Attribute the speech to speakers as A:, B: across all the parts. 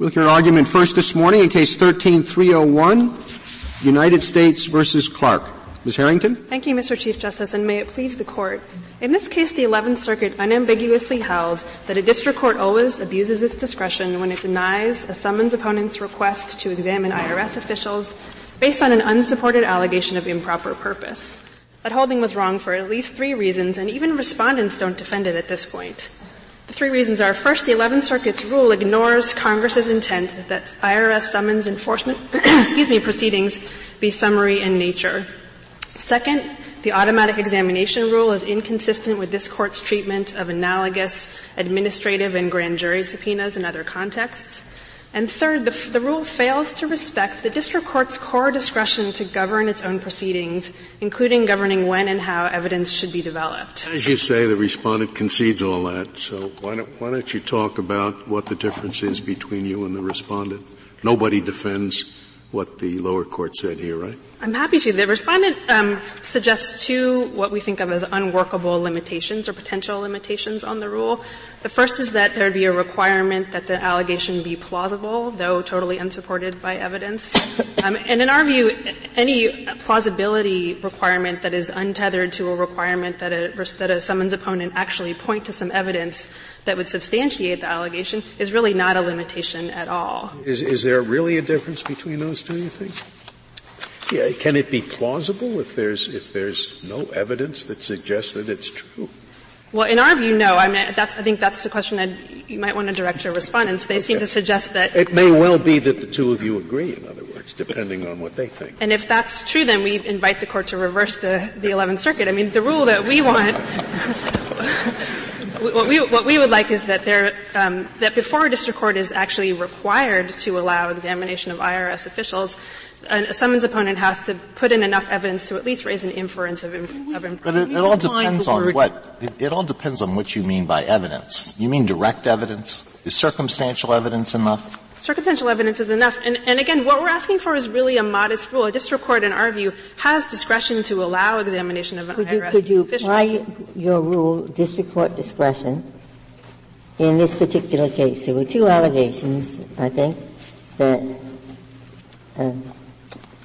A: We'll argument first this morning in case 13301, United States versus Clarke. Ms. Harrington?
B: Thank you, Mr. Chief Justice, and may it please the Court. In this case, the 11th Circuit unambiguously held that a district court always abuses its discretion when it denies a summons opponent's request to examine IRS officials based on an unsupported allegation of improper purpose. That holding was wrong for at least three reasons, and even respondents don't defend it at this point. The three reasons are, first, the 11th Circuit's rule ignores Congress's intent that IRS summons enforcement, excuse me, proceedings be summary in nature. Second, the automatic examination rule is inconsistent with this court's treatment of analogous administrative and grand jury subpoenas in other contexts. And third, the, the, rule fails to respect the district court's core discretion to govern its own proceedings, including governing when and how evidence should be developed.
C: As you say, the respondent concedes all that, so why don't, why don't you talk about what the difference is between you and the respondent? Nobody defends what the lower court said here, right?
B: I'm happy to. The respondent um, suggests two what we think of as unworkable limitations or potential limitations on the rule. The first is that there would be a requirement that the allegation be plausible, though totally unsupported by evidence. Um, and in our view, any plausibility requirement that is untethered to a requirement that a, that a summons opponent actually point to some evidence that would substantiate the allegation is really not a limitation at all.
C: Is, is there really a difference between those two, you think? Yeah, can it be plausible if there's, if there's no evidence that suggests that it's true?
B: Well, in our view, no. I mean, that's, I think that's the question that you might want to direct your respondents. They okay. seem to suggest that.
C: It may well be that the two of you agree, in other words, depending on what they think.
B: And if that's true, then we invite the court to reverse the, the 11th Circuit. I mean, the rule that we want what we, what we would like is that there, um, that before a district court is actually required to allow examination of IRS officials, a, summons opponent has to put in enough evidence to at least raise an inference of, of impropriety.
D: But it, it all depends on what, it, it all depends on what you mean by evidence. You mean direct evidence? Is circumstantial evidence enough?
B: circumstantial evidence is enough. And, and, again, what we're asking for is really a modest rule. A district court, in our view, has discretion to allow examination of an
E: could
B: IRS
E: you, Could you apply your rule, district court discretion, in this particular case? There were two allegations, I think, that uh,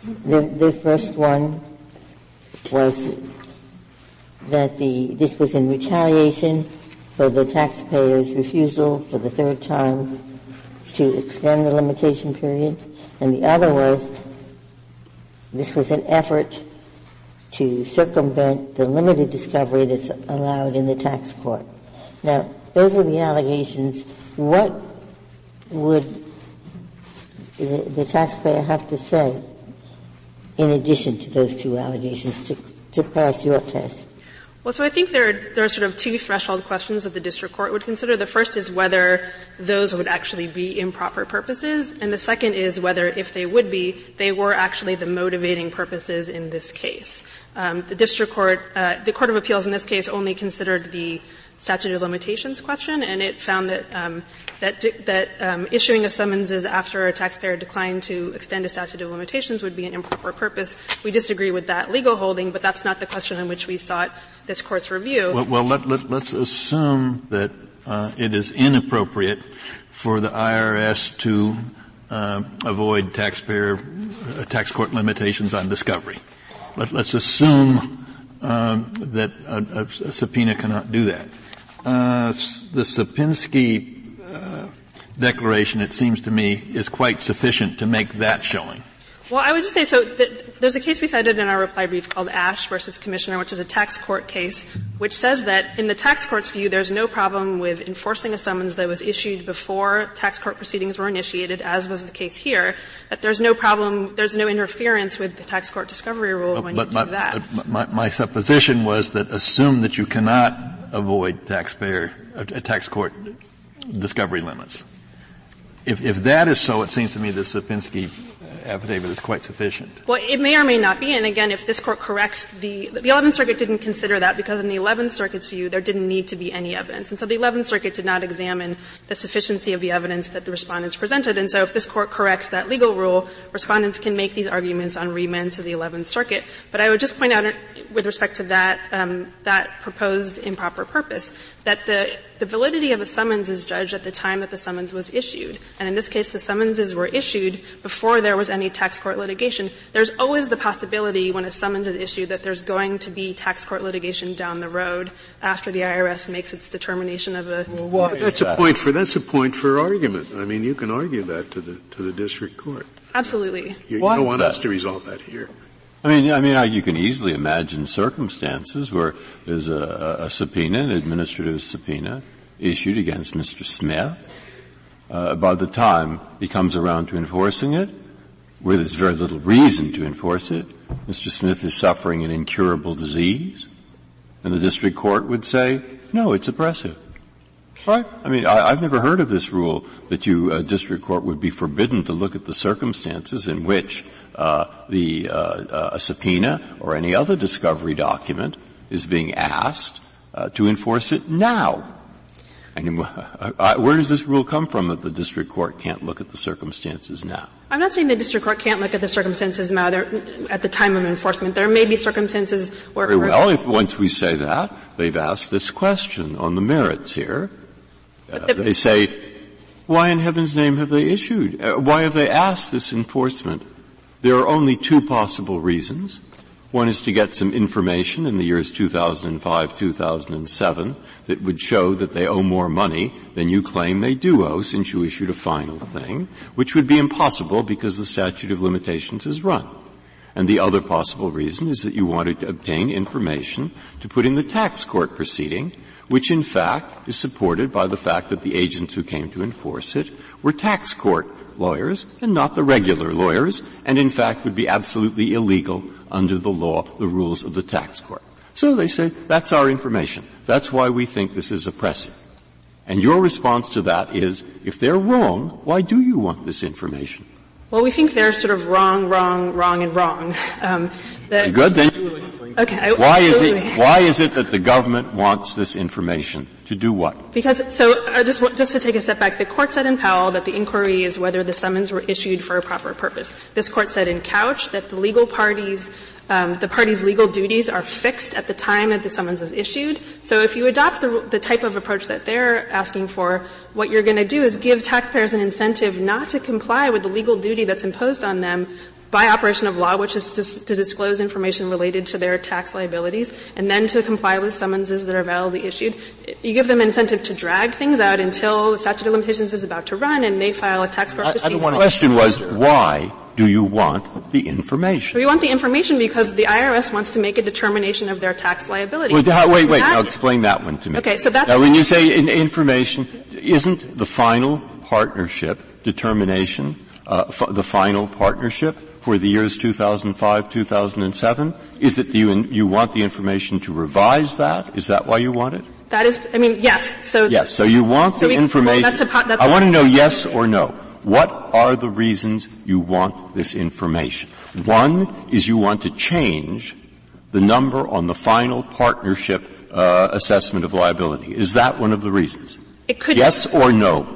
E: the, the first one was that the, this was in retaliation for the taxpayer's refusal for the third time to extend the limitation period, and the other was this was an effort to circumvent the limited discovery that's allowed in the tax court. Now, those were the allegations. What would the, the taxpayer have to say in addition to those two allegations to, to pass your test?
B: Well, so I think there are, there are sort of two threshold questions that the district court would consider. The first is whether those would actually be improper purposes, and the second is whether, if they would be, they were actually the motivating purposes in this case. Um, the district court, uh, the court of appeals in this case only considered the statute of limitations question, and it found that um, that, di- that um, issuing a summonses after a taxpayer declined to extend a statute of limitations would be an improper purpose. We disagree with that legal holding, but that's not the question on which we sought this court's review.
F: Well, well let, us let, assume that uh, it is inappropriate for the IRS to uh, avoid taxpayer uh, tax court limitations on discovery. Let, us assume um, that a, a, subpoena cannot do that. Uh, the Sierpinski uh, declaration, it seems to me, is quite sufficient to make that showing.
B: Well, I would just say so. there's a case we cited in our reply brief called Ash versus Commissioner, which is a tax court case, which says that in the tax court's view, there's no problem with enforcing a summons that was issued before tax court proceedings were initiated, as was the case here. That there's no problem, there's no interference with the tax court discovery rule when
F: but
B: you
F: my,
B: do that.
F: My, my supposition was that assume that you cannot avoid taxpayer, uh, tax court discovery limits. If, if that is so, it seems to me that Sierpinski affidavit is quite sufficient.
B: Well, it may or may not be, and again, if this court corrects the, the 11th Circuit didn't consider that because in the 11th Circuit's view, there didn't need to be any evidence. And so the 11th Circuit did not examine the sufficiency of the evidence that the respondents presented. And so if this court corrects that legal rule, respondents can make these arguments on remand to the 11th Circuit. But I would just point out with respect to that, um, that proposed improper purpose, that the the validity of a summons is judged at the time that the summons was issued. And in this case, the summonses were issued before there was any tax court litigation. There's always the possibility when a summons is issued that there's going to be tax court litigation down the road after the IRS makes its determination of a.
C: Well, that's a point for that's a point for argument. I mean, you can argue that to the to the district court.
B: Absolutely.
C: You, you don't want us to resolve that here.
G: I mean, I mean, you can easily imagine circumstances where there's a, a subpoena, an administrative subpoena, issued against Mr. Smith. Uh, by the time he comes around to enforcing it, where there's very little reason to enforce it, Mr. Smith is suffering an incurable disease, and the district court would say, no, it's oppressive. Right? I mean, I, have never heard of this rule that you, uh, district court would be forbidden to look at the circumstances in which uh, the uh, uh, a subpoena or any other discovery document is being asked uh, to enforce it now. And uh, where does this rule come from that the district court can't look at the circumstances now?
B: I'm not saying the district court can't look at the circumstances now at the time of enforcement. There may be circumstances where.
G: Very well. If once we say that, they've asked this question on the merits here. Uh, the, they say, why in heaven's name have they issued? Uh, why have they asked this enforcement? There are only two possible reasons. One is to get some information in the years 2005, 2007 that would show that they owe more money than you claim they do owe since you issued a final thing, which would be impossible because the statute of limitations is run. And the other possible reason is that you wanted to obtain information to put in the tax court proceeding, which in fact is supported by the fact that the agents who came to enforce it were tax court lawyers and not the regular lawyers, and in fact would be absolutely illegal under the law, the rules of the tax court. So they say, that's our information. That's why we think this is oppressive. And your response to that is, if they're wrong, why do you want this information?
B: Well, we think they're sort of wrong, wrong, wrong, and wrong. Um,
G: Good. Then
B: Okay.
G: Why is it? Why is it that the government wants this information to do what?
B: Because so uh, just just to take a step back, the court said in Powell that the inquiry is whether the summons were issued for a proper purpose. This court said in Couch that the legal parties um, the party's legal duties are fixed at the time that the summons was issued. So if you adopt the, the type of approach that they're asking for, what you're going to do is give taxpayers an incentive not to comply with the legal duty that's imposed on them by operation of law, which is to, to, disclose information related to their tax liabilities, and then to comply with summonses that are validly issued. You give them incentive to drag things out until the statute of limitations is about to run and they file a tax court proceeding.
G: The question was, why do you want the information?
B: We want the information because the IRS wants to make a determination of their tax liability.
G: Wait, wait, wait. Now explain that one to me.
B: Okay, so that's
G: now when you say in information, isn't the final partnership determination uh, f- the final partnership? For the years 2005, 2007? Is it you, you want the information to revise that? Is that why you want it?
B: That is, I mean, yes. So
G: yes. So you want so the we, information.
B: Well, that's a, that's
G: I want to know yes or no. What are the reasons you want this information? One is you want to change the number on the final partnership uh, assessment of liability. Is that one of the reasons?
B: It could.
G: Yes or no?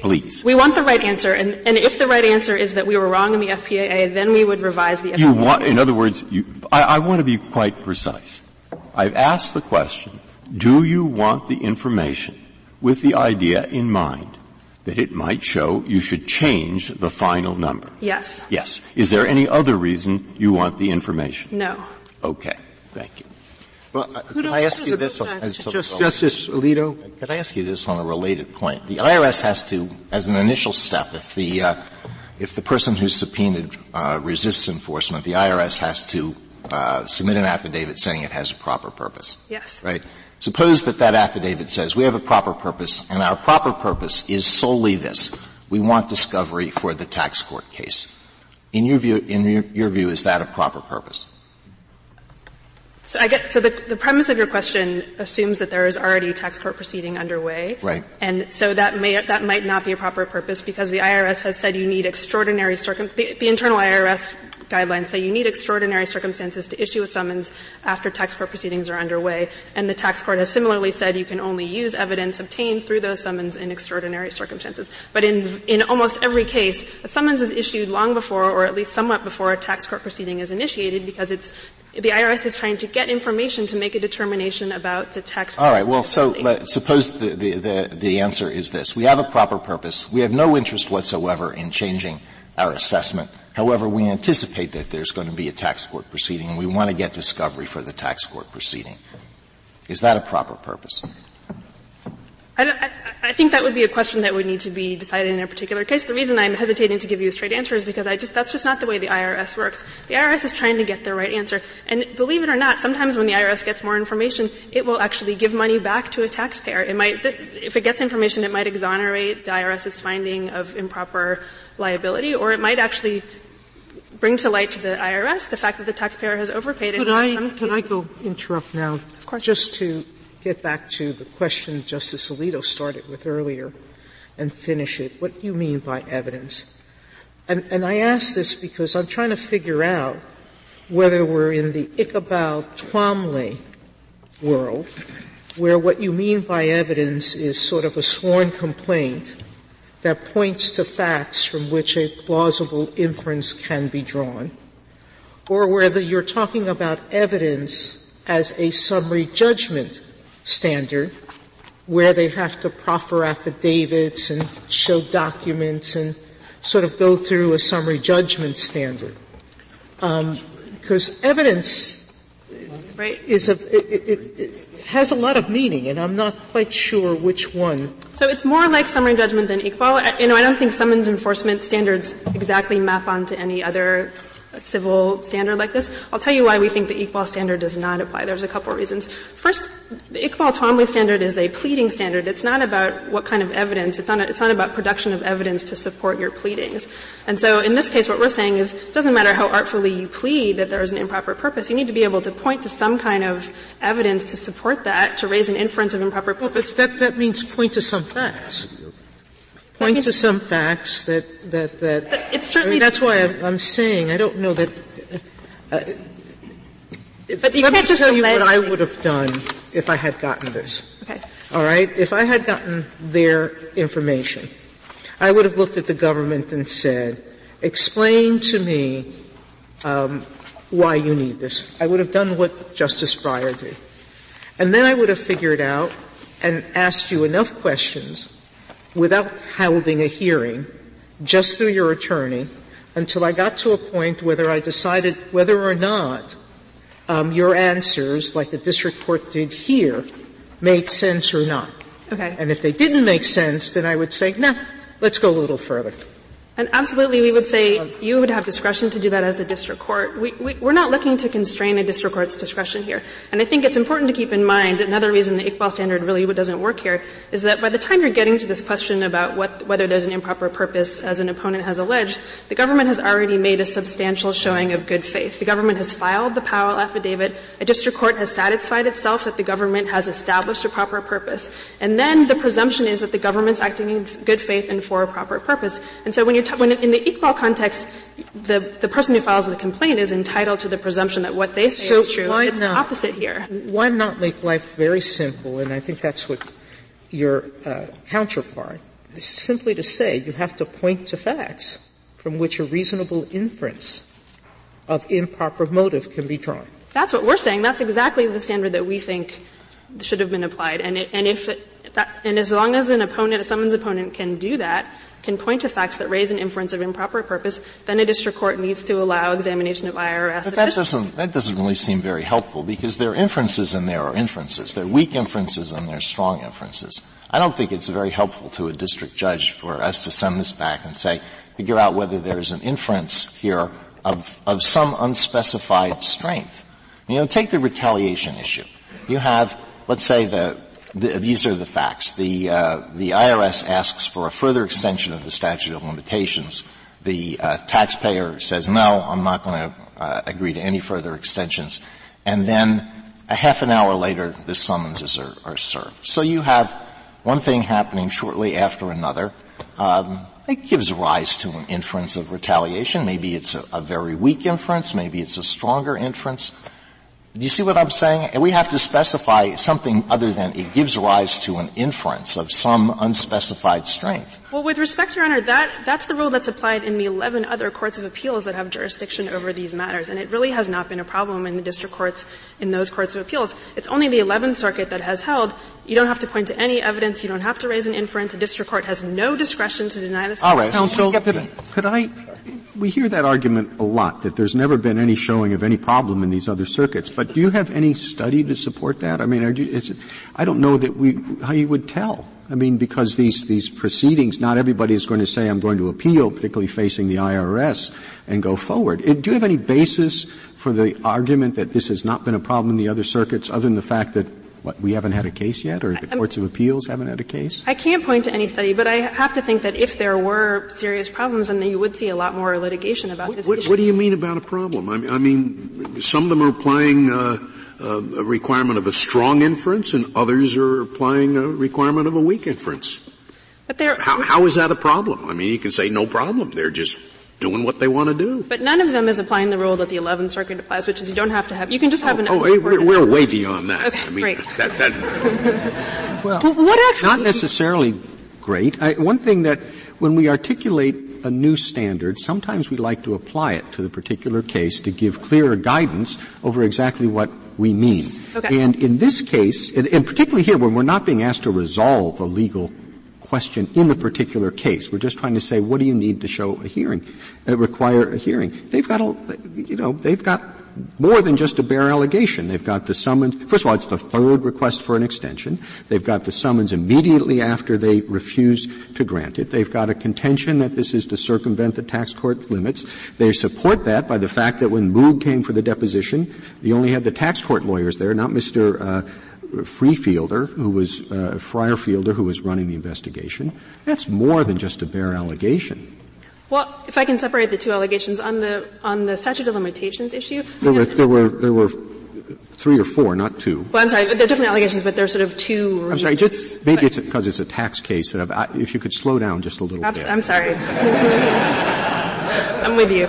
G: Please.
B: We want the right answer, and, and, if the right answer is that we were wrong in the FPAA, then we would revise the FPAA.
G: You want, in other words, you, I, I want to be quite precise. I've asked the question, do you want the information with the idea in mind that it might show you should change the final number?
B: Yes.
G: Yes. Is there any other reason you want the information?
B: No.
G: Okay. Thank you.
D: Well, uh, can I ask you this? On,
A: Just, Justice Alito?
D: Could I ask you this on a related point? The IRS has to, as an initial step, if the uh, if the person who's subpoenaed uh, resists enforcement, the IRS has to uh, submit an affidavit saying it has a proper purpose.
B: Yes.
D: Right. Suppose that that affidavit says we have a proper purpose, and our proper purpose is solely this: we want discovery for the tax court case. In your view, in your, your view, is that a proper purpose?
B: So I get, so the, the premise of your question assumes that there is already a tax court proceeding underway.
D: Right.
B: And so that may, that might not be a proper purpose because the IRS has said you need extraordinary circum, the, the internal IRS guidelines say you need extraordinary circumstances to issue a summons after tax court proceedings are underway. And the tax court has similarly said you can only use evidence obtained through those summons in extraordinary circumstances. But in, in almost every case, a summons is issued long before, or at least somewhat before a tax court proceeding is initiated because it's the IRS is trying to get information to make a determination about the tax.
D: All right. Well, so let, suppose the, the, the, the answer is this: we have a proper purpose. We have no interest whatsoever in changing our assessment. However, we anticipate that there's going to be a tax court proceeding, and we want to get discovery for the tax court proceeding. Is that a proper purpose?
B: I, I, think that would be a question that would need to be decided in a particular case. The reason I'm hesitating to give you a straight answer is because I just, that's just not the way the IRS works. The IRS is trying to get the right answer. And believe it or not, sometimes when the IRS gets more information, it will actually give money back to a taxpayer. It might, if it gets information, it might exonerate the IRS's finding of improper liability, or it might actually bring to light to the IRS the fact that the taxpayer has overpaid.
H: Could I, could I go interrupt now? Of course. Just to get back to the question Justice Alito started with earlier and finish it. What do you mean by evidence? And, and I ask this because I'm trying to figure out whether we're in the Iqbal Twombly world, where what you mean by evidence is sort of a sworn complaint that points to facts from which a plausible inference can be drawn, or whether you're talking about evidence as a summary judgment standard where they have to proffer affidavits and show documents and sort of go through a summary judgment standard. Because um, evidence right. is a, it, it, it has a lot of meaning, and I'm not quite sure which one.
B: So it's more like summary judgment than Iqbal. You know, I don't think summons enforcement standards exactly map onto any other civil standard like this. I'll tell you why we think the Iqbal standard does not apply. There's a couple of reasons. First, the Iqbal Twombly standard is a pleading standard. It's not about what kind of evidence. It's not, it's not about production of evidence to support your pleadings. And so in this case, what we're saying is, it doesn't matter how artfully you plead that there is an improper purpose. You need to be able to point to some kind of evidence to support that, to raise an inference of improper purpose.
H: Well, that, that means point to some facts point to some facts that that that.
B: It's certainly.
H: I mean, that's why I'm, I'm, saying I don't know that. Uh,
B: but
H: let
B: me just
H: tell you what I would have done if I had gotten this.
B: Okay.
H: All right. If I had gotten their information, I would have looked at the government and said, "Explain to me um, why you need this." I would have done what Justice Breyer did, and then I would have figured out and asked you enough questions without holding a hearing, just through your attorney, until I got to a point whether I decided whether or not um, your answers, like the district court did here, made sense or not.
B: Okay.
H: And if they didn't make sense, then I would say, nah, let's go a little further.
B: And absolutely, we would say you would have discretion to do that as the district court. We, we, we're not looking to constrain a district court's discretion here. And I think it's important to keep in mind another reason the Iqbal standard really doesn't work here is that by the time you're getting to this question about what, whether there's an improper purpose, as an opponent has alleged, the government has already made a substantial showing of good faith. The government has filed the Powell affidavit. A district court has satisfied itself that the government has established a proper purpose. And then the presumption is that the government's acting in good faith and for a proper purpose. And so when you're when in the Iqbal context, the, the person who files the complaint is entitled to the presumption that what they say
H: so
B: is true.
H: Why
B: it's
H: not,
B: the opposite here.
H: Why not make life very simple? And I think that's what your uh, counterpart is simply to say you have to point to facts from which a reasonable inference of improper motive can be drawn.
B: That's what we're saying. That's exactly the standard that we think should have been applied. And, it, and if it, that, and as long as an opponent, a summons opponent can do that, can point to facts that raise an inference of improper purpose, then a district court needs to allow examination of IRS.
D: But that doesn't that doesn't really seem very helpful because there are inferences and there are inferences. There are weak inferences and there are strong inferences. I don't think it's very helpful to a district judge for us to send this back and say, figure out whether there is an inference here of, of some unspecified strength. You know, take the retaliation issue. You have, let's say, the the, these are the facts. The, uh, the IRS asks for a further extension of the statute of limitations. The uh, taxpayer says, no, I'm not going to uh, agree to any further extensions. And then a half an hour later, the summonses are, are served. So you have one thing happening shortly after another. um, it gives rise to an inference of retaliation. Maybe it's a, a very weak inference. Maybe it's a stronger inference. Do you see what I'm saying? And we have to specify something other than it gives rise to an inference of some unspecified strength.
B: Well, with respect, Your Honor, that, that's the rule that's applied in the 11 other courts of appeals that have jurisdiction over these matters, and it really has not been a problem in the district courts in those courts of appeals. It's only the 11th Circuit that has held you don't have to point to any evidence, you don't have to raise an inference, the district court has no discretion to deny this.
D: All right.
A: Counsel, could, could I, we hear that argument a lot, that there's never been any showing of any problem in these other circuits. But do you have any study to support that? I mean, you, it, I don't know that we, how you would tell. I mean, because these, these proceedings, not everybody is going to say, I'm going to appeal, particularly facing the IRS, and go forward. It, do you have any basis for the argument that this has not been a problem in the other circuits, other than the fact that what, we haven't had a case yet, or the courts of appeals haven't had a case?
B: I can't point to any study, but I have to think that if there were serious problems, then you would see a lot more litigation about
C: what,
B: this
C: what,
B: issue.
C: What do you mean about a problem? I mean, I mean some of them are applying uh, uh, a requirement of a strong inference, and others are applying a requirement of a weak inference.
B: But there,
C: how, how is that a problem? I mean, you can say no problem. They're just doing what they want to do.
B: But none of them is applying the rule that the 11th Circuit applies, which is you don't have to have, you can just have
C: oh,
B: an.
C: Oh, oh hey, eh, we're, we're, way beyond that.
B: Okay,
C: I mean,
B: great.
C: That,
A: that well, what actually? Not necessarily great. I, one thing that when we articulate a new standard, sometimes we like to apply it to the particular case to give clearer guidance over exactly what we mean.
B: Okay.
A: And in this case, and, and particularly here when we're not being asked to resolve a legal question in the particular case. We're just trying to say, what do you need to show a hearing, uh, require a hearing? They've got a, you know, they've got more than just a bare allegation. They've got the summons. First of all, it's the third request for an extension. They've got the summons immediately after they refuse to grant it. They've got a contention that this is to circumvent the tax court limits. They support that by the fact that when Moog came for the deposition, they only had the tax court lawyers there, not Mr. Uh, Freefielder, who was uh, Friarfielder, who was running the investigation. That's more than just a bare allegation.
B: Well, if I can separate the two allegations on the on the statute of limitations issue,
A: there were there were there were three or four, not two.
B: Well, I'm sorry, they're different allegations, but they're sort of two.
A: I'm sorry, just maybe it's because it's a tax case. That I, if you could slow down just a little
B: I'm,
A: bit.
B: I'm sorry. I'm with you.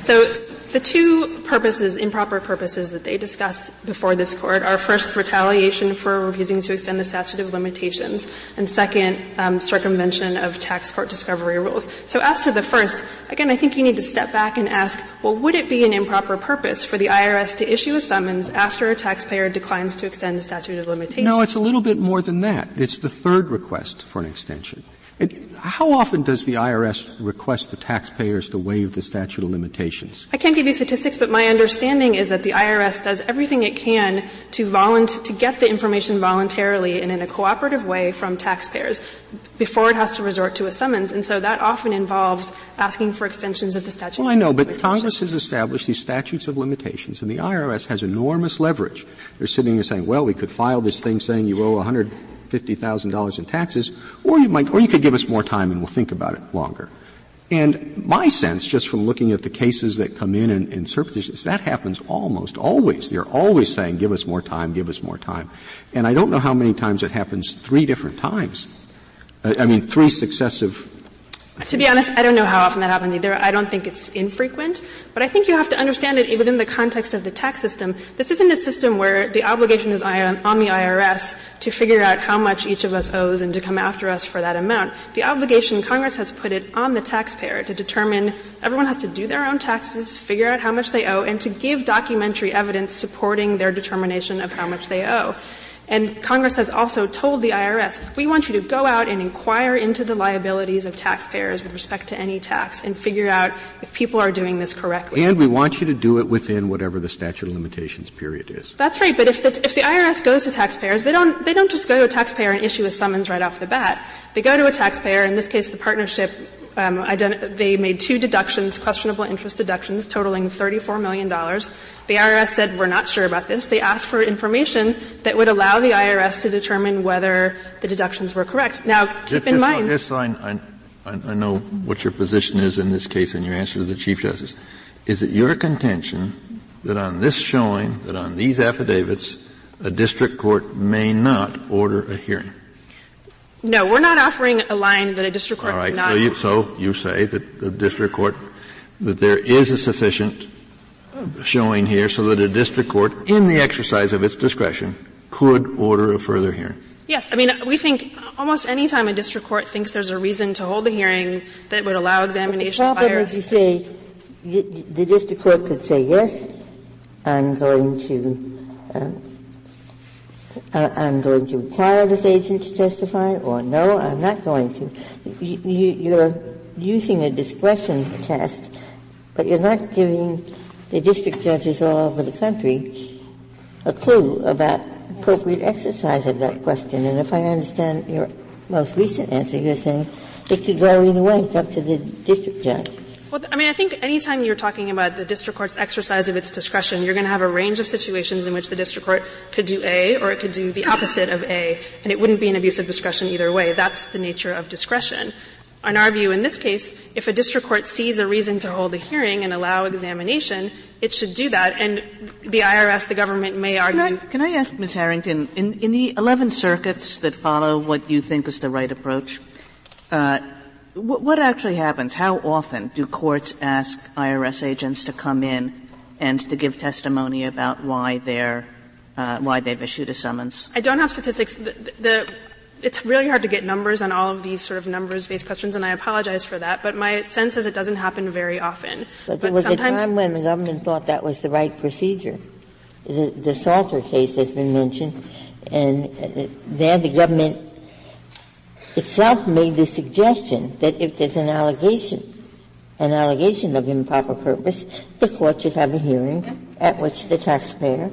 B: So the two purposes, improper purposes that they discuss before this court are first retaliation for refusing to extend the statute of limitations, and second, um, circumvention of tax court discovery rules. So as to the first, again, I think you need to step back and ask, well, would it be an improper purpose for the IRS to issue a summons after a taxpayer declines to extend the statute of limitations?
A: No, it's a little bit more than that. It's the third request for an extension. How often does the IRS request the taxpayers to waive the statute of limitations?
B: I can't give you statistics, but my understanding is that the IRS does everything it can to volunt- to get the information voluntarily and in a cooperative way from taxpayers before it has to resort to a summons. And so that often involves asking for extensions of the statute.
A: Well, I know, but Congress has established these statutes of limitations, and the IRS has enormous leverage. They're sitting there saying, well, we could file this thing saying you owe 100 $50,000 in taxes, or you might, or you could give us more time and we'll think about it longer. And my sense, just from looking at the cases that come in and, and is that happens almost always. They're always saying, give us more time, give us more time. And I don't know how many times it happens three different times. I mean, three successive
B: to be honest, I don't know how often that happens either. I don't think it's infrequent. But I think you have to understand it within the context of the tax system. This isn't a system where the obligation is on the IRS to figure out how much each of us owes and to come after us for that amount. The obligation, Congress has put it on the taxpayer to determine, everyone has to do their own taxes, figure out how much they owe, and to give documentary evidence supporting their determination of how much they owe. And Congress has also told the IRS, we want you to go out and inquire into the liabilities of taxpayers with respect to any tax and figure out if people are doing this correctly.
A: And we want you to do it within whatever the statute of limitations period is.
B: That's right, but if the, if the IRS goes to taxpayers, they don't, they don't just go to a taxpayer and issue a summons right off the bat. They go to a taxpayer, in this case the partnership um, ident- they made two deductions, questionable interest deductions, totaling $34 million. The IRS said, we're not sure about this. They asked for information that would allow the IRS to determine whether the deductions were correct. Now, keep in mind.
F: Yes, I, I, I know what your position is in this case and your answer to the Chief Justice. Is it your contention that on this showing, that on these affidavits, a district court may not order a hearing?
B: No, we're not offering a line that a district court
F: All right.
B: not.
F: So you, so you say that the district court that there is a sufficient showing here so that a district court, in the exercise of its discretion, could order a further hearing.
B: Yes, I mean, we think almost any time a district court thinks there's a reason to hold a hearing that would allow examination
E: the
B: of
E: problem,
B: IRS.
E: as you say, the, the district court could say, yes, I'm going to, uh, Uh, I'm going to require this agent to testify, or no, I'm not going to. You, you, you're using a discretion test, but you're not giving the district judges all over the country a clue about appropriate exercise of that question. And if I understand your most recent answer, you're saying it could go either way. It's up to the district judge.
B: Well, I mean, I think anytime you're talking about the district court's exercise of its discretion, you're going to have a range of situations in which the district court could do A or it could do the opposite of A, and it wouldn't be an abuse of discretion either way. That's the nature of discretion. In our view, in this case, if a district court sees a reason to hold a hearing and allow examination, it should do that. And the IRS, the government may argue.
I: Can I, can I ask Ms. Harrington, in, in the 11 circuits that follow what you think is the right approach, uh, what, what actually happens? How often do courts ask IRS agents to come in and to give testimony about why they're, uh, why they've issued a summons?
B: I don't have statistics. The, the, it's really hard to get numbers on all of these sort of numbers-based questions, and I apologize for that. But my sense is it doesn't happen very often.
E: But there was a time when the government thought that was the right procedure. The, the Salter case has been mentioned, and uh, there the government itself made the suggestion that if there's an allegation, an allegation of improper purpose, the court should have a hearing at which the taxpayer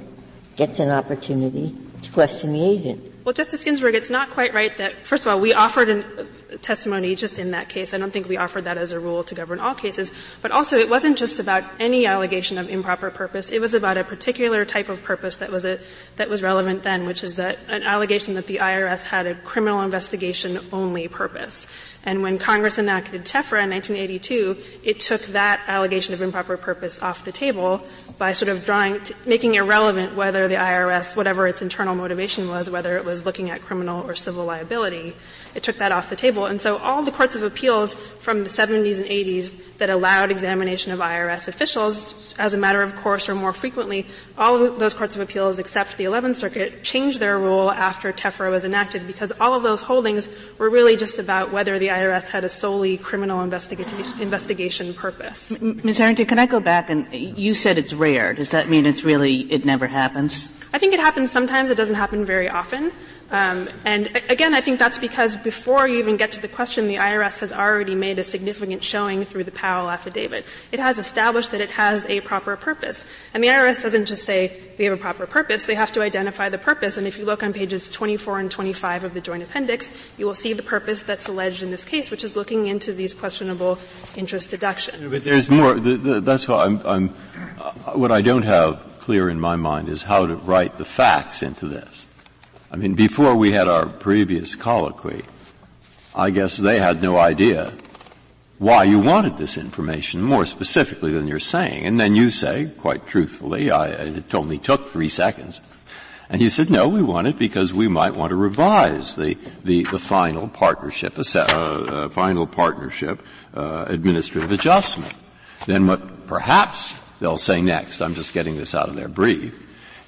E: gets an opportunity to question the agent.
B: Well, Justice Ginsburg, it's not quite right that, first of all, we offered a testimony just in that case. I don't think we offered that as a rule to govern all cases. But also, it wasn't just about any allegation of improper purpose. It was about a particular type of purpose that was a, that was relevant then, which is that an allegation that the IRS had a criminal investigation only purpose. And when Congress enacted TEFRA in 1982, it took that allegation of improper purpose off the table by sort of drawing, t- making irrelevant whether the IRS, whatever its internal motivation was, whether it was looking at criminal or civil liability, it took that off the table. And so all the courts of appeals from the 70s and 80s that allowed examination of IRS officials as a matter of course or more frequently, all of those courts of appeals except the 11th Circuit changed their rule after TEFRA was enacted because all of those holdings were really just about whether the IRS had a solely criminal investiga- investigation purpose.
I: Ms. Harrington, can I go back and you said it's rare. Does that mean it's really, it never happens?
B: I think it happens sometimes. It doesn't happen very often. Um, and again, I think that's because before you even get to the question, the IRS has already made a significant showing through the Powell affidavit. It has established that it has a proper purpose. And the IRS doesn't just say, we have a proper purpose, they have to identify the purpose. And if you look on pages 24 and 25 of the joint appendix, you will see the purpose that's alleged in this case, which is looking into these questionable interest deductions.
G: But there's more, the, the, that's why I'm, I'm what I don't have clear in my mind is how to write the facts into this. I mean, before we had our previous colloquy, I guess they had no idea why you wanted this information more specifically than you're saying. And then you say, quite truthfully, I, it only took three seconds. And you said, no, we want it because we might want to revise the, the, the final partnership, uh, uh, final partnership, uh, administrative adjustment. Then what perhaps they'll say next, I'm just getting this out of their brief,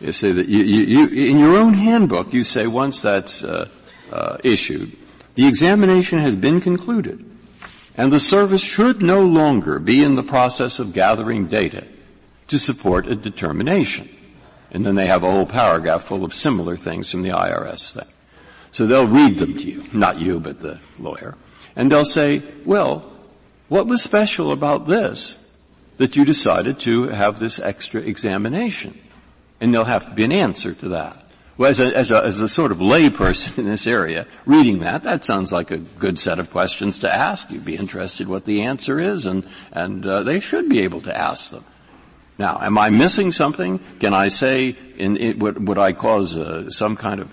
G: you say that you, you, you, in your own handbook, you say once that's uh, uh, issued, the examination has been concluded, and the service should no longer be in the process of gathering data to support a determination. And then they have a whole paragraph full of similar things from the IRS thing. So they'll read them to you, not you, but the lawyer, and they'll say, well, what was special about this that you decided to have this extra examination? And there'll have to be an answer to that. Well, as a, as a, as a sort of layperson in this area, reading that, that sounds like a good set of questions to ask. You'd be interested what the answer is, and, and uh, they should be able to ask them. Now, am I missing something? Can I say, in, in would, would I cause uh, some kind of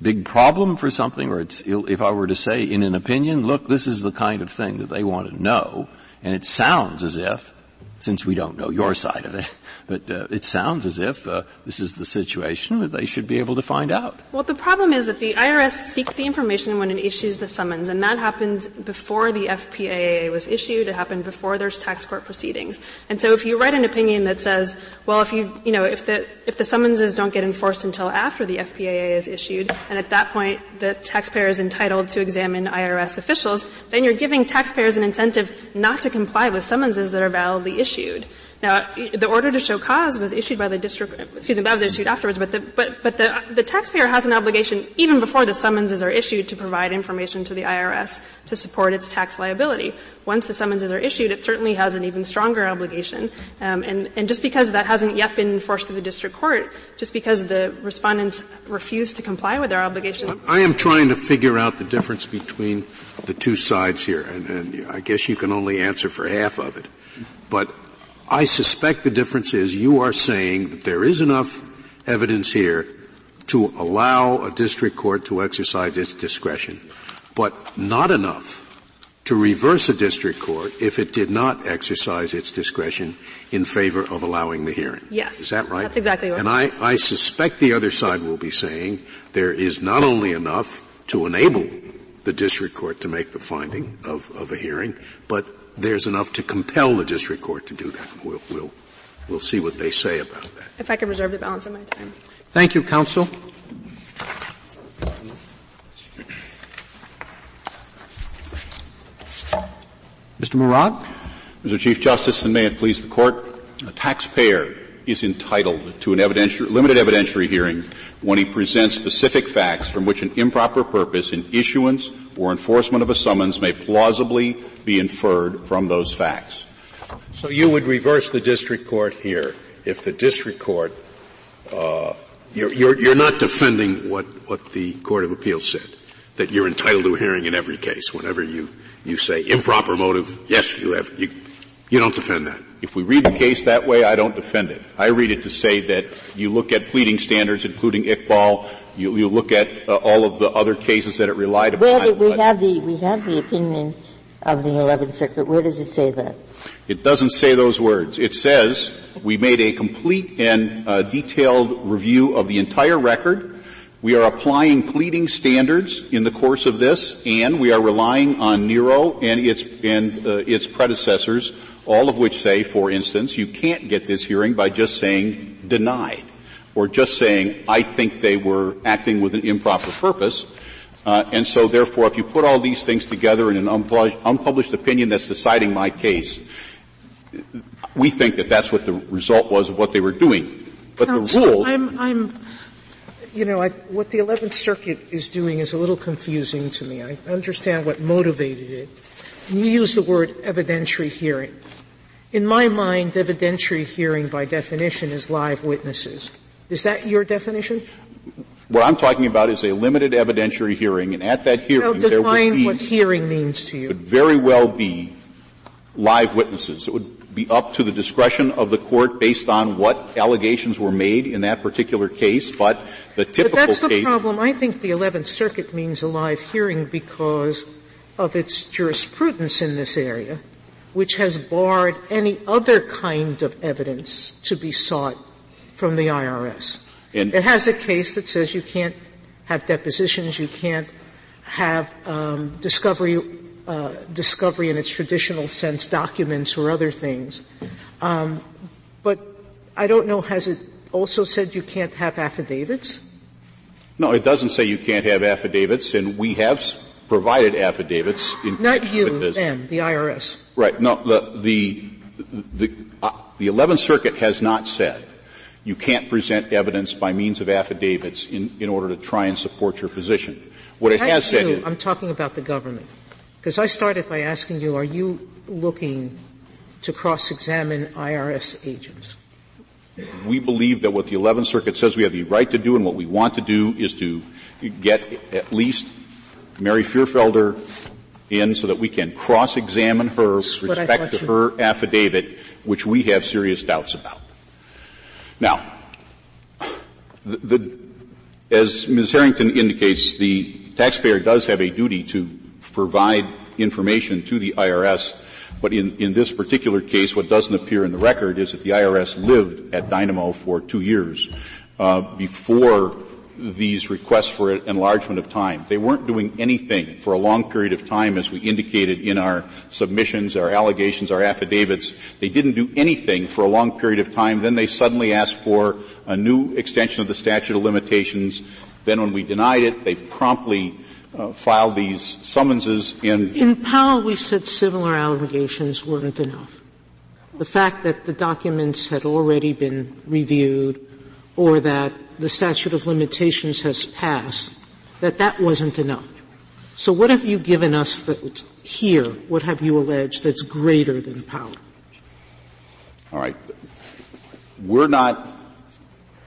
G: big problem for something, or if I were to say in an opinion, look, this is the kind of thing that they want to know, and it sounds as if since we don't know your side of it. But uh, it sounds as if uh, this is the situation that they should be able to find out.
B: Well, the problem is that the IRS seeks the information when it issues the summons, and that happened before the FPAA was issued. It happened before there's tax court proceedings. And so, if you write an opinion that says, well, if you, you know, if the if the summonses don't get enforced until after the FPAA is issued, and at that point the taxpayer is entitled to examine IRS officials, then you're giving taxpayers an incentive not to comply with summonses that are validly issued. Now, the order to show cause was issued by the district, excuse me, that was issued afterwards, but the, but, but the, the taxpayer has an obligation, even before the summonses are issued, to provide information to the IRS to support its tax liability. Once the summonses are issued, it certainly has an even stronger obligation. Um, and, and just because that hasn't yet been enforced through the district court, just because the respondents refuse to comply with their obligation.
C: I am trying to figure out the difference between the two sides here, and, and I guess you can only answer for half of it. But I suspect the difference is you are saying that there is enough evidence here to allow a district court to exercise its discretion, but not enough to reverse a district court if it did not exercise its discretion in favor of allowing the hearing.
B: Yes.
C: Is that right?
B: That's exactly right.
C: And I, I suspect the other side will be saying there is not only enough to enable the district court to make the finding of, of a hearing, but there's enough to compel the district court to do that. We'll, we'll, we'll see what they say about that.
B: If I could reserve the balance of my time.
A: Thank you, counsel. Mr. Murad?
J: Mr. Chief Justice, and may it please the court, a taxpayer is entitled to an evidentiary, limited evidentiary hearing when he presents specific facts from which an improper purpose in issuance or enforcement of a summons may plausibly be inferred from those facts.
C: So you would reverse the district court here if the district court, uh, you're, you're, you're not defending what, what the Court of Appeals said, that you're entitled to a hearing in every case whenever you, you say improper motive, yes, you have, you, you don't defend that.
J: If we read the case that way, I don't defend it. I read it to say that you look at pleading standards, including Iqbal, you, you look at uh, all of the other cases that it relied upon.
E: Where we have the we have the opinion of the 11th Circuit. Where does it say that?
J: It doesn't say those words. It says we made a complete and uh, detailed review of the entire record. We are applying pleading standards in the course of this, and we are relying on Nero and its and uh, its predecessors, all of which say, for instance, you can't get this hearing by just saying denied or just saying I think they were acting with an improper purpose. Uh, and so therefore, if you put all these things together in an unpublished, unpublished opinion that's deciding my case, we think that that's what the result was of what they were doing. But
H: Counsel,
J: the rules.
H: I'm, I'm, you know, I, what the 11th Circuit is doing is a little confusing to me. I understand what motivated it. You use the word evidentiary hearing. In my mind, evidentiary hearing by definition is live witnesses. Is that your definition?
J: What I'm talking about is a limited evidentiary hearing, and at that hearing,
H: there
J: would be
H: what hearing means to you.
J: Would very well be live witnesses. It would be up to the discretion of the court based on what allegations were made in that particular case. But the typical
H: but that's the
J: case,
H: problem. I think the 11th Circuit means a live hearing because of its jurisprudence in this area, which has barred any other kind of evidence to be sought from the IRS. And it has a case that says you can't have depositions, you can't have um, discovery, uh, discovery in its traditional sense, documents or other things. Um, but I don't know. Has it also said you can't have affidavits?
J: No, it doesn't say you can't have affidavits, and we have provided affidavits. In
H: Not you, them, the IRS.
J: Right. No, the the the, uh, the 11th Circuit has not said you can't present evidence by means of affidavits in, in order to try and support your position. What it
H: I
J: has said is,
H: I'm talking about the government. Because I started by asking you, are you looking to cross-examine IRS agents?
J: We believe that what the 11th Circuit says we have the right to do and what we want to do is to get at least Mary Fierfelder in so that we can cross-examine her with respect to her affidavit, which we have serious doubts about. Now, the, the, as Ms. Harrington indicates, the taxpayer does have a duty to provide information to the IRS. But in, in this particular case, what doesn't appear in the record is that the IRS lived at Dynamo for two years uh, before these requests for enlargement of time. They weren't doing anything for a long period of time as we indicated in our submissions, our allegations, our affidavits. They didn't do anything for a long period of time. Then they suddenly asked for a new extension of the statute of limitations. Then when we denied it, they promptly uh, filed these summonses in.
H: In Powell, we said similar allegations weren't enough. The fact that the documents had already been reviewed or that the statute of limitations has passed, that that wasn't enough. So what have you given us that here, what have you alleged that's greater than Powell?
J: All right. We're not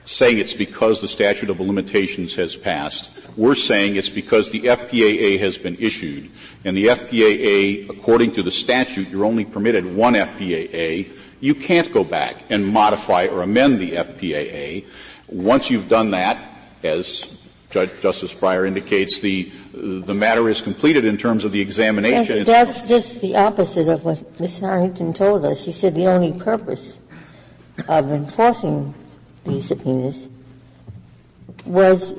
J: saying it's because the statute of limitations has passed. We're saying it's because the FPAA has been issued. And the FPAA, according to the statute, you're only permitted one FPAA. You can't go back and modify or amend the FPAA. Once you've done that, as Judge, Justice Breyer indicates, the the matter is completed in terms of the examination.
E: That's just the opposite of what Ms. Harrington told us. She said the only purpose of enforcing these subpoenas was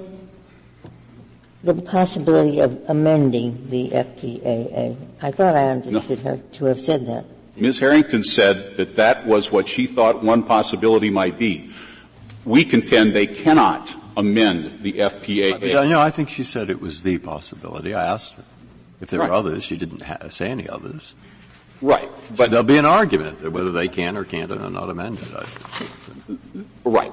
E: the possibility of amending the FPAA. I thought I understood no. her to have said that.
J: Ms. Harrington said that that was what she thought one possibility might be. We contend they cannot amend the FPAA.
G: No, I think she said it was the possibility. I asked her if there right. were others. She didn't ha- say any others.
J: Right.
G: But so there'll be an argument whether they can or can't or not amend it.
J: Right.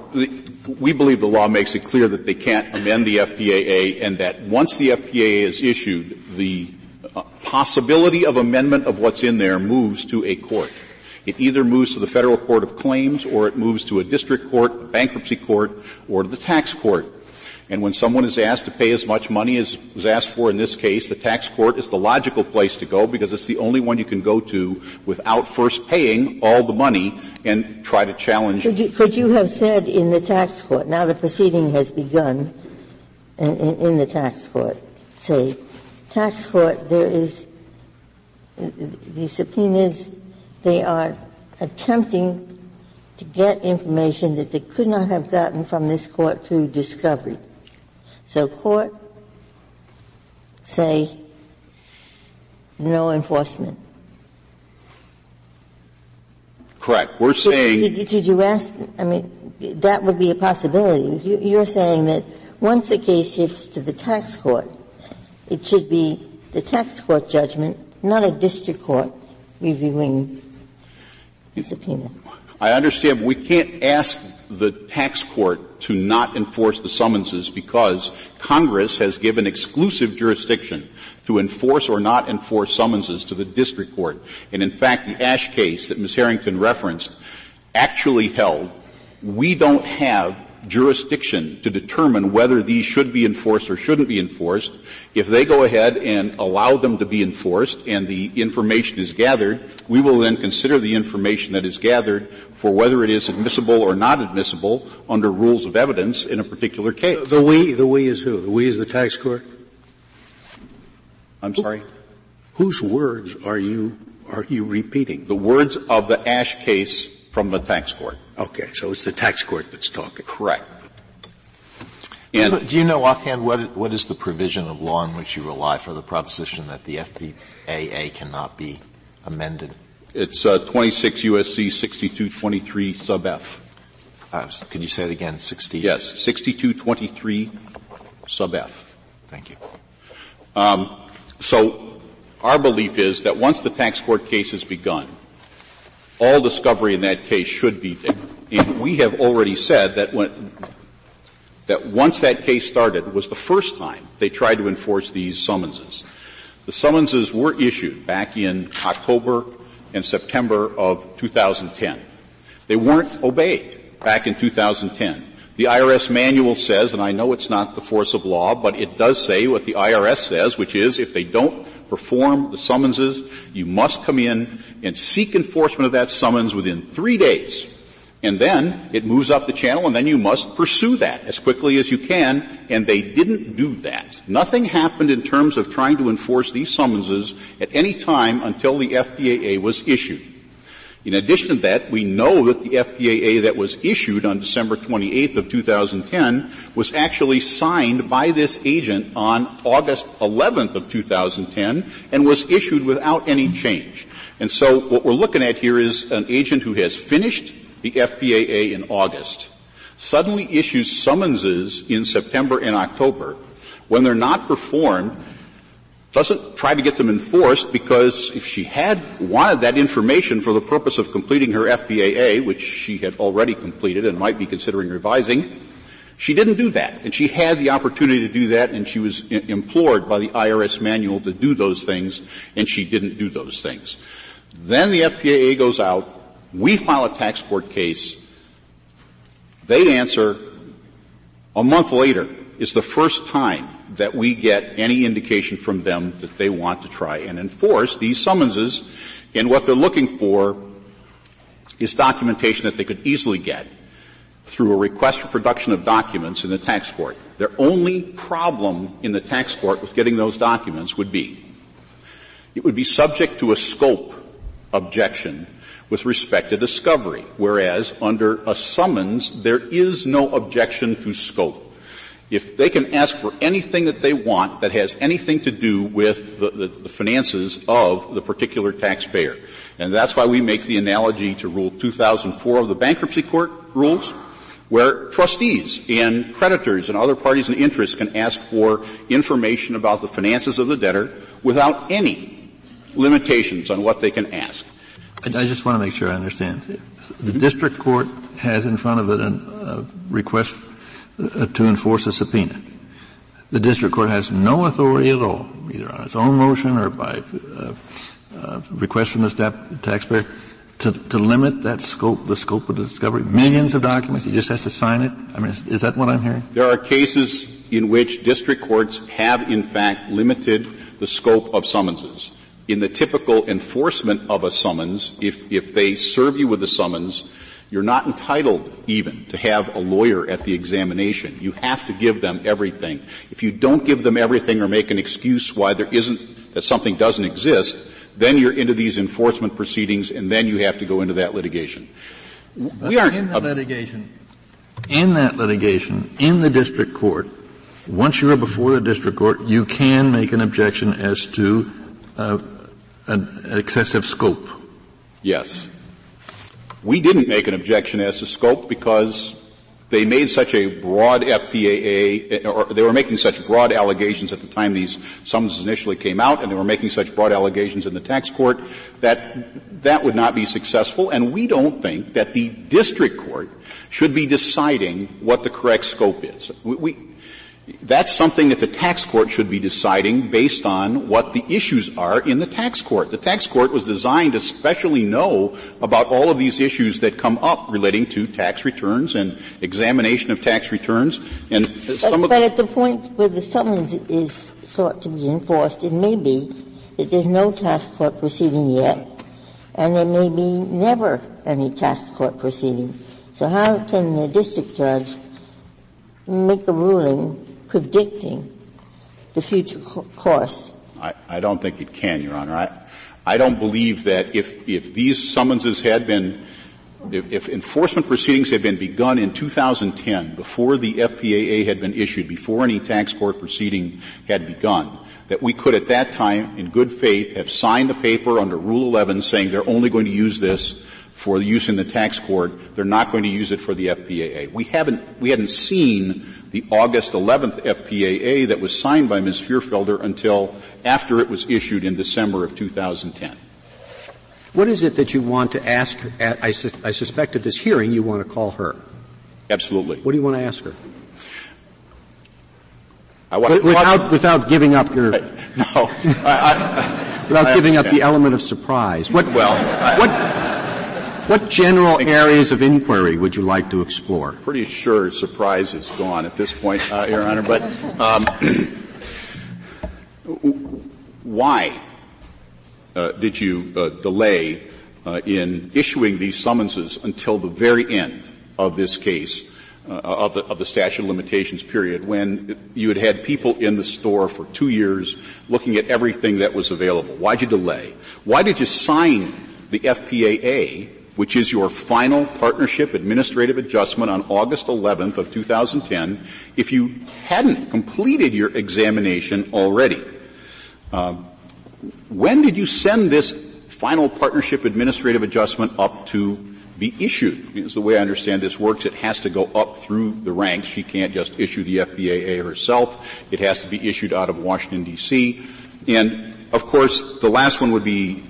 J: We believe the law makes it clear that they can't amend the FPAA and that once the FPAA is issued, the uh, possibility of amendment of what's in there moves to a court. It either moves to the federal court of claims or it moves to a district court, a bankruptcy court, or to the tax court. And when someone is asked to pay as much money as was asked for in this case, the tax court is the logical place to go because it's the only one you can go to without first paying all the money and try to challenge.
E: Could you, could you have said in the tax court, now the proceeding has begun in, in, the tax court, say, tax court, there is, the subpoenas they are attempting to get information that they could not have gotten from this court through discovery. So court say no enforcement.
J: Correct. We're saying.
E: Did, did, did, you ask? I mean, that would be a possibility. You, are saying that once the case shifts to the tax court, it should be the tax court judgment, not a district court reviewing subpoena.
J: I understand, we can't ask the tax court to not enforce the summonses because Congress has given exclusive jurisdiction to enforce or not enforce summonses to the district court. And in fact, the Ash case that Ms. Harrington referenced actually held we don't have jurisdiction to determine whether these should be enforced or shouldn't be enforced. If they go ahead and allow them to be enforced and the information is gathered, we will then consider the information that is gathered for whether it is admissible or not admissible under rules of evidence in a particular case.
C: The we, the we is who? The we is the tax court?
J: I'm sorry?
C: Whose words are you, are you repeating?
J: The words of the Ash case from the tax court.
C: Okay, so it's the tax court that's talking.
J: Correct.
D: And do you know offhand what, what is the provision of law in which you rely for the proposition that the FPAA cannot be amended?
J: It's uh, 26 USC 6223 sub F.
D: Uh, could you say it again? 60?
J: Yes, 6223 sub F.
D: Thank you.
J: Um, so our belief is that once the tax court case has begun, all discovery in that case should be, and we have already said that when, that once that case started was the first time they tried to enforce these summonses. The summonses were issued back in October and September of 2010. They weren't obeyed back in 2010. The IRS manual says, and I know it's not the force of law, but it does say what the IRS says, which is if they don't perform the summonses, you must come in and seek enforcement of that summons within three days. And then it moves up the channel and then you must pursue that as quickly as you can. And they didn't do that. Nothing happened in terms of trying to enforce these summonses at any time until the FPAA was issued. In addition to that, we know that the FPAA that was issued on December 28th of 2010 was actually signed by this agent on August 11th of 2010 and was issued without any change. And so what we're looking at here is an agent who has finished the FPAA in August, suddenly issues summonses in September and October. When they're not performed, doesn't try to get them enforced because if she had wanted that information for the purpose of completing her FPAA, which she had already completed and might be considering revising, she didn't do that. And she had the opportunity to do that and she was I- implored by the IRS manual to do those things and she didn't do those things. Then the FPAA goes out, we file a tax court case, they answer a month later is the first time that we get any indication from them that they want to try and enforce these summonses. And what they're looking for is documentation that they could easily get through a request for production of documents in the tax court. Their only problem in the tax court with getting those documents would be it would be subject to a scope objection with respect to discovery, whereas under a summons there is no objection to scope if they can ask for anything that they want that has anything to do with the, the, the, finances of the particular taxpayer. And that's why we make the analogy to Rule 2004 of the Bankruptcy Court rules, where trustees and creditors and other parties in interest can ask for information about the finances of the debtor without any limitations on what they can ask.
F: I just want to make sure I understand. The district court has in front of it a request uh, to enforce a subpoena. The district court has no authority at all, either on its own motion or by uh, uh, request from the taxpayer, to, to limit that scope, the scope of the discovery. Millions of documents, he just has to sign it. I mean, is, is that what I'm hearing?
J: There are cases in which district courts have in fact limited the scope of summonses. In the typical enforcement of a summons, if, if they serve you with a summons, you're not entitled even to have a lawyer at the examination. You have to give them everything. If you don't give them everything or make an excuse why there isn't, that something doesn't exist, then you're into these enforcement proceedings and then you have to go into that litigation.
F: But we aren't in the litigation. In that litigation, in the district court, once you are before the district court, you can make an objection as to uh, an excessive scope.
J: Yes. We didn't make an objection as to scope because they made such a broad FPAA, or they were making such broad allegations at the time these summonses initially came out, and they were making such broad allegations in the tax court that that would not be successful. And we don't think that the district court should be deciding what the correct scope is. We, we, that's something that the tax court should be deciding based on what the issues are in the tax court. The tax court was designed to specially know about all of these issues that come up relating to tax returns and examination of tax returns. And
E: but, but at the point where the summons is sought to be enforced, it may be that there's no tax court proceeding yet, and there may be never any tax court proceeding. So how can the district judge make a ruling predicting the future course?
J: I, I don't think it can, Your Honor. I, I don't believe that if, if these summonses had been, if, if, enforcement proceedings had been begun in 2010, before the FPAA had been issued, before any tax court proceeding had begun, that we could at that time, in good faith, have signed the paper under Rule 11 saying they're only going to use this for use in the tax court. They're not going to use it for the FPAA. We haven't, we hadn't seen the August 11th FPAA that was signed by Ms. Fierfelder until after it was issued in December of 2010.
A: What is it that you want to ask? At, I, I suspect at this hearing you want to call her.
J: Absolutely.
A: What do you want to ask her?
J: I want
A: without, without giving up your
J: no, I,
A: I, without giving up the element of surprise. What
J: well,
A: what what general areas of inquiry would you like to explore?
J: Pretty sure surprise is gone at this point, uh, Your Honor. But um, why uh, did you uh, delay uh, in issuing these summonses until the very end of this case, uh, of, the, of the statute of limitations period, when you had had people in the store for two years looking at everything that was available. Why'd you delay? Why did you sign the FPAA, which is your final partnership administrative adjustment on August 11th of 2010, if you hadn't completed your examination already? Uh, when did you send this final partnership administrative adjustment up to be issued. Because the way I understand this works, it has to go up through the ranks. She can't just issue the FPAA herself. It has to be issued out of Washington DC. And of course, the last one would be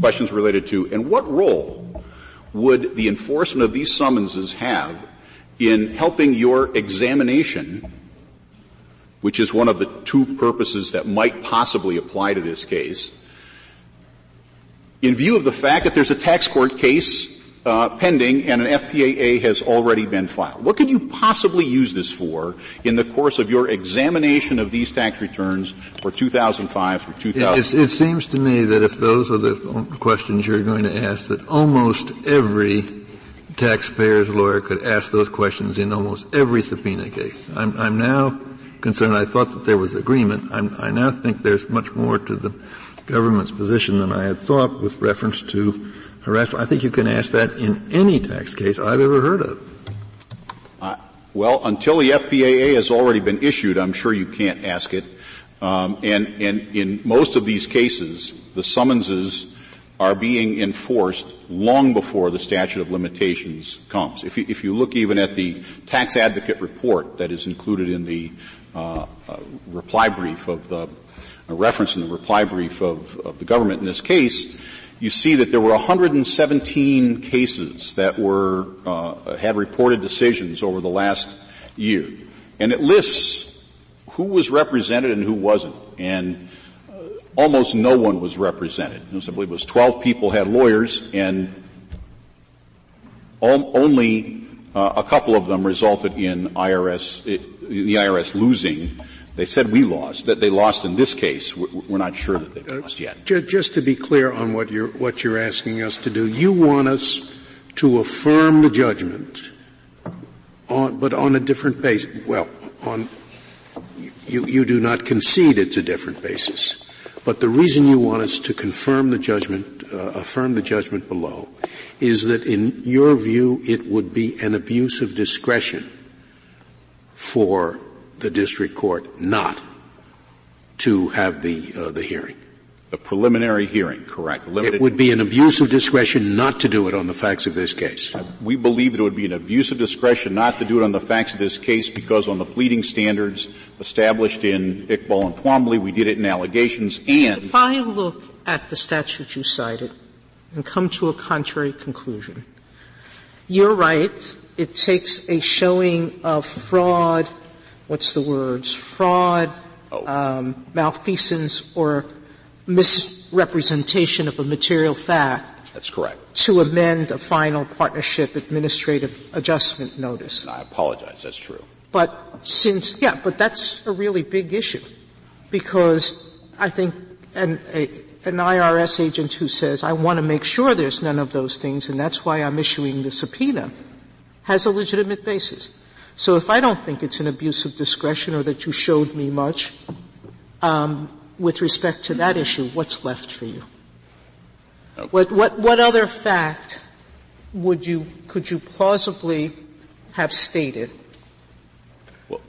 J: questions related to, and what role would the enforcement of these summonses have in helping your examination, which is one of the two purposes that might possibly apply to this case, in view of the fact that there's a tax court case uh, pending and an FPAA has already been filed. What could you possibly use this for in the course of your examination of these tax returns for 2005 through 2000?
F: It, it seems to me that if those are the questions you're going to ask, that almost every taxpayer's lawyer could ask those questions in almost every subpoena case. I'm, I'm now concerned. I thought that there was agreement. I'm, I now think there's much more to the government's position than I had thought with reference to harassment. I think you can ask that in any tax case I've ever heard of.
J: Uh, well, until the FPAA has already been issued, I'm sure you can't ask it. Um, and, and in most of these cases, the summonses are being enforced long before the statute of limitations comes. If you, if you look even at the tax advocate report that is included in the uh, uh, reply brief of the a reference in the reply brief of, of the government in this case, you see that there were 117 cases that were uh, had reported decisions over the last year, and it lists who was represented and who wasn't, and uh, almost no one was represented. I believe it was 12 people had lawyers, and only uh, a couple of them resulted in IRS, the IRS losing they said we lost, that they lost in this case. We're not sure that they've lost yet.
C: Just to be clear on what you're, what you're asking us to do, you want us to affirm the judgment on, but on a different basis. Well, on, you, you do not concede it's a different basis. But the reason you want us to confirm the judgment, uh, affirm the judgment below, is that in your view it would be an abuse of discretion for the district court not to have the uh, the hearing.
J: The preliminary hearing, correct.
C: Limited. It would be an abuse of discretion not to do it on the facts of this case.
J: We believe that it would be an abuse of discretion not to do it on the facts of this case because on the pleading standards established in Iqbal and Twombly, we did it in allegations and.
H: If I look at the statute you cited and come to a contrary conclusion, you're right. It takes a showing of fraud what's the words, fraud, oh. um, malfeasance, or misrepresentation of a material fact.
J: That's correct.
H: To amend a final partnership administrative adjustment notice.
J: I apologize. That's true.
H: But since, yeah, but that's a really big issue because I think an, a, an IRS agent who says, I want to make sure there's none of those things and that's why I'm issuing the subpoena has a legitimate basis. So if I don't think it's an abuse of discretion or that you showed me much, um, with respect to that issue, what's left for you? Okay. What, what, what other fact would you, could you plausibly have stated?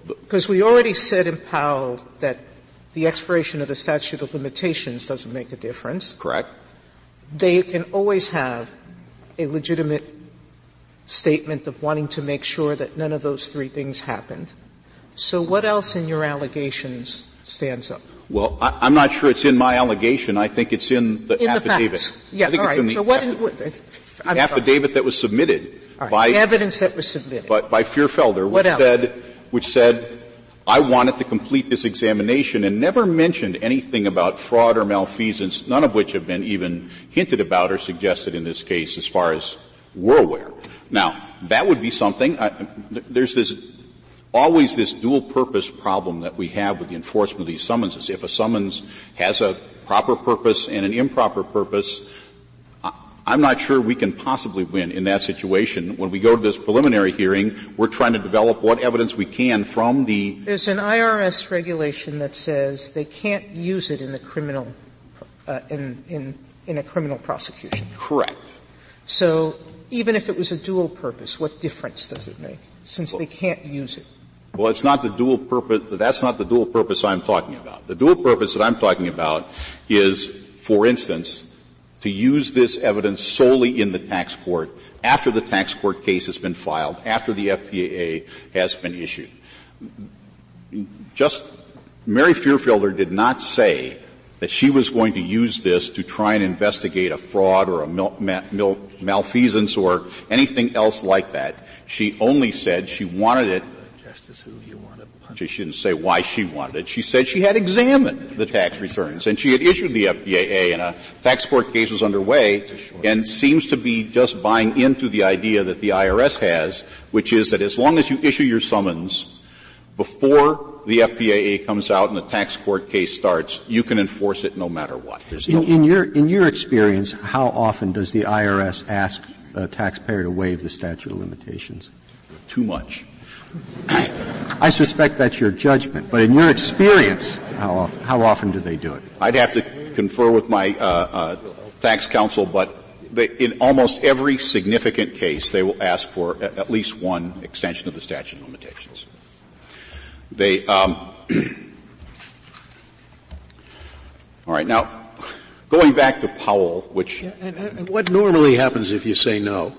H: Because well, we already said in Powell that the expiration of the statute of limitations doesn't make a difference.
J: Correct.
H: They can always have a legitimate statement of wanting to make sure that none of those three things happened. So what else in your allegations stands up?
J: Well, I, am not sure it's in my allegation. I think it's in the
H: in
J: affidavit.
H: The Yeah,
J: I think
H: all
J: it's in
H: the,
J: so
H: what,
J: the affidavit that was submitted
H: right.
J: by
H: the evidence that was submitted
J: by, by Fierfelder, which said, which said, I wanted to complete this examination and never mentioned anything about fraud or malfeasance, none of which have been even hinted about or suggested in this case as far as we're aware. Now, that would be something, I, there's this, always this dual purpose problem that we have with the enforcement of these summonses. If a summons has a proper purpose and an improper purpose, I'm not sure we can possibly win in that situation. When we go to this preliminary hearing, we're trying to develop what evidence we can from the.
H: There's an IRS regulation that says they can't use it in the criminal, uh, in, in, in a criminal prosecution.
J: Correct.
H: So even if it was a dual purpose, what difference does it make? Since well, they can't use it.
J: Well, it's not the dual purpose, that's not the dual purpose I'm talking about. The dual purpose that I'm talking about is, for instance, to use this evidence solely in the tax court after the tax court case has been filed, after the FPAA has been issued. Just, Mary Fierfelder did not say that she was going to use this to try and investigate a fraud or a mil- mal- malfeasance or anything else like that. She only said she wanted it she shouldn't say why she wanted it. She said she had examined the tax returns and she had issued the FPAA and a tax court case was underway and seems to be just buying into the idea that the IRS has, which is that as long as you issue your summons before the FPAA comes out and the tax court case starts, you can enforce it no matter what.
A: No in, in, your in your experience, how often does the IRS ask a taxpayer to waive the statute of limitations?
J: Too much.
A: I suspect that's your judgment, but in your experience, how often, how often do they do it?
J: I'd have to confer with my uh, uh, tax counsel, but they, in almost every significant case, they will ask for at least one extension of the statute of limitations. They, um, all right, now going back to Powell, which
C: and, and, and what normally happens if you say no?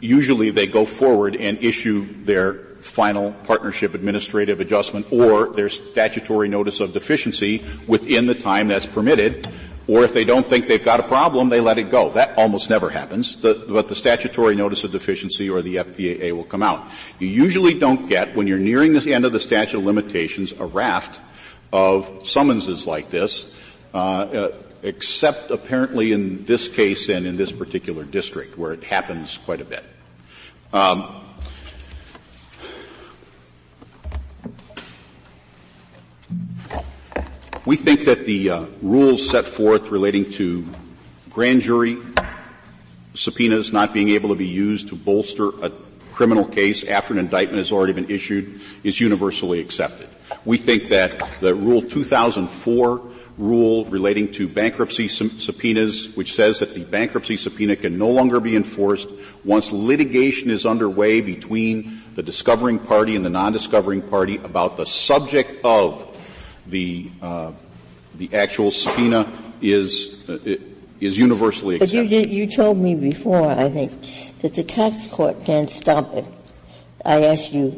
J: usually they go forward and issue their final partnership administrative adjustment or their statutory notice of deficiency within the time that's permitted. Or if they don't think they've got a problem, they let it go. That almost never happens. The, but the statutory notice of deficiency or the FPAA will come out. You usually don't get, when you're nearing the end of the statute of limitations, a raft of summonses like this, uh, uh, except apparently in this case and in this particular district where it happens quite a bit. Um, we think that the uh, rules set forth relating to grand jury subpoenas not being able to be used to bolster a criminal case after an indictment has already been issued is universally accepted. We think that the Rule 2004 rule relating to bankruptcy subpoenas, which says that the bankruptcy subpoena can no longer be enforced once litigation is underway between the discovering party and the non-discovering party about the subject of the uh, the actual subpoena is uh, is universally accepted.
E: But you, you told me before, I think, that the tax court can't stop it. I asked you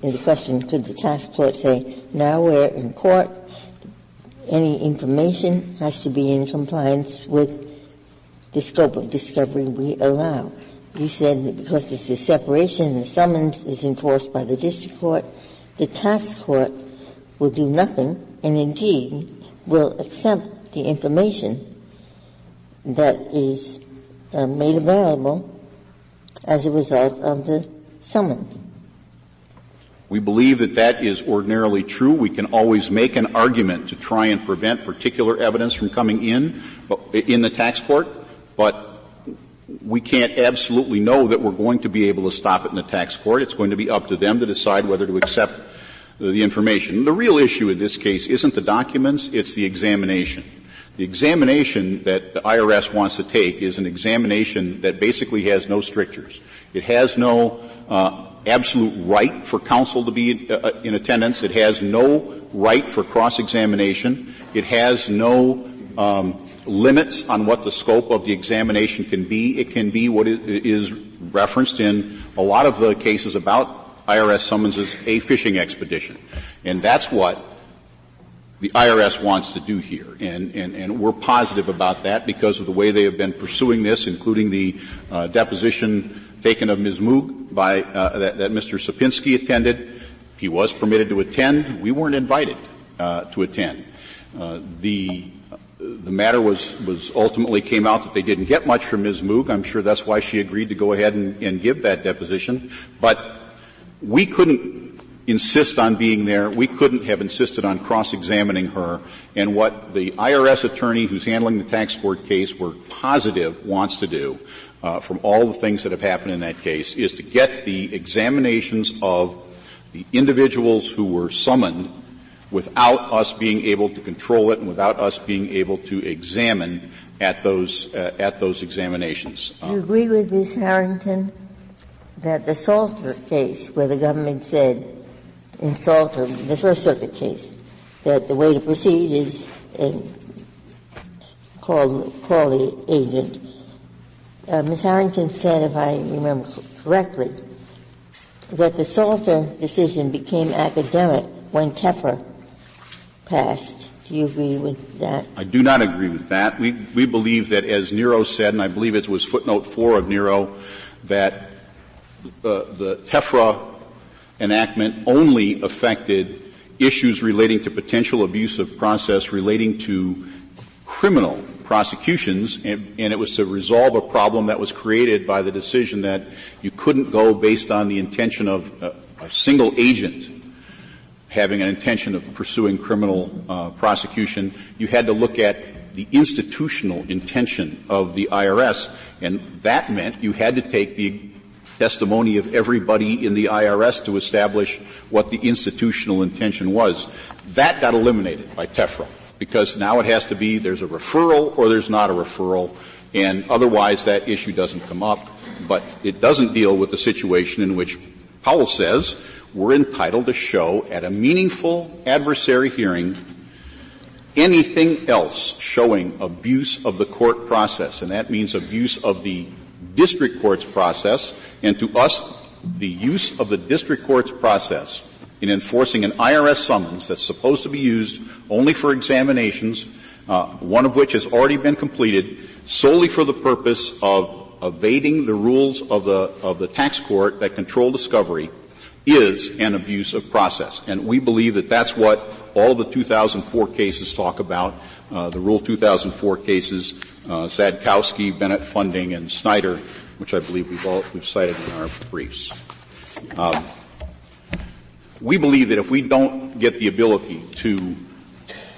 E: the question, could the tax court say, now we're in court, any information has to be in compliance with the scope of discovery we allow. You said because there's a separation, the summons is enforced by the district court, the tax court will do nothing and indeed will accept the information that is uh, made available as a result of the summons.
J: We believe that that is ordinarily true. We can always make an argument to try and prevent particular evidence from coming in in the tax court, but we can't absolutely know that we're going to be able to stop it in the tax court. It's going to be up to them to decide whether to accept the information. The real issue in this case isn't the documents, it's the examination. The examination that the IRS wants to take is an examination that basically has no strictures. It has no uh, absolute right for counsel to be uh, in attendance. It has no right for cross-examination. It has no um, limits on what the scope of the examination can be. It can be what is referenced in a lot of the cases about IRS summonses, a fishing expedition. And that's what the IRS wants to do here. And, and, and we're positive about that because of the way they have been pursuing this, including the uh, deposition taken of Ms. Moog by, uh, that, that, Mr. Sierpinski attended. He was permitted to attend. We weren't invited uh, to attend. Uh, the the matter was, was ultimately came out that they didn't get much from Ms. Moog. I'm sure that's why she agreed to go ahead and, and give that deposition. But we couldn't insist on being there. We couldn't have insisted on cross-examining her. And what the IRS attorney who's handling the tax court case were positive wants to do, uh, from all the things that have happened in that case, is to get the examinations of the individuals who were summoned without us being able to control it and without us being able to examine at those uh, at those examinations.
E: Do you agree with Ms. Harrington that the Salter case, where the government said in Salter, the First Circuit case, that the way to proceed is uh, call call the agent. Uh, Ms. Harrington said, if I remember correctly, that the Salter decision became academic when TEFRA passed. Do you agree with that?
J: I do not agree with that. We, we believe that as Nero said, and I believe it was footnote four of Nero, that uh, the TEFRA enactment only affected issues relating to potential abuse of process relating to criminal prosecutions, and, and, it was to resolve a problem that was created by the decision that you couldn't go based on the intention of a, a single agent having an intention of pursuing criminal uh, prosecution. You had to look at the institutional intention of the IRS, and that meant you had to take the testimony of everybody in the IRS to establish what the institutional intention was. That got eliminated by TEFRA because now it has to be there's a referral or there's not a referral and otherwise that issue doesn't come up. But it doesn't deal with the situation in which Powell says we're entitled to show at a meaningful adversary hearing anything else showing abuse of the court process, and that means abuse of the district court's process, and to us, the use of the district court's process in enforcing an IRS summons that's supposed to be used only for examinations, uh, one of which has already been completed, solely for the purpose of evading the rules of the of the tax court that control discovery, is an abuse of process. And we believe that that's what all the 2004 cases talk about. Uh, the Rule 2004 cases, uh, Sadkowski, Bennett Funding, and Snyder, which I believe we've all we've cited in our briefs. Um, we believe that if we don't get the ability to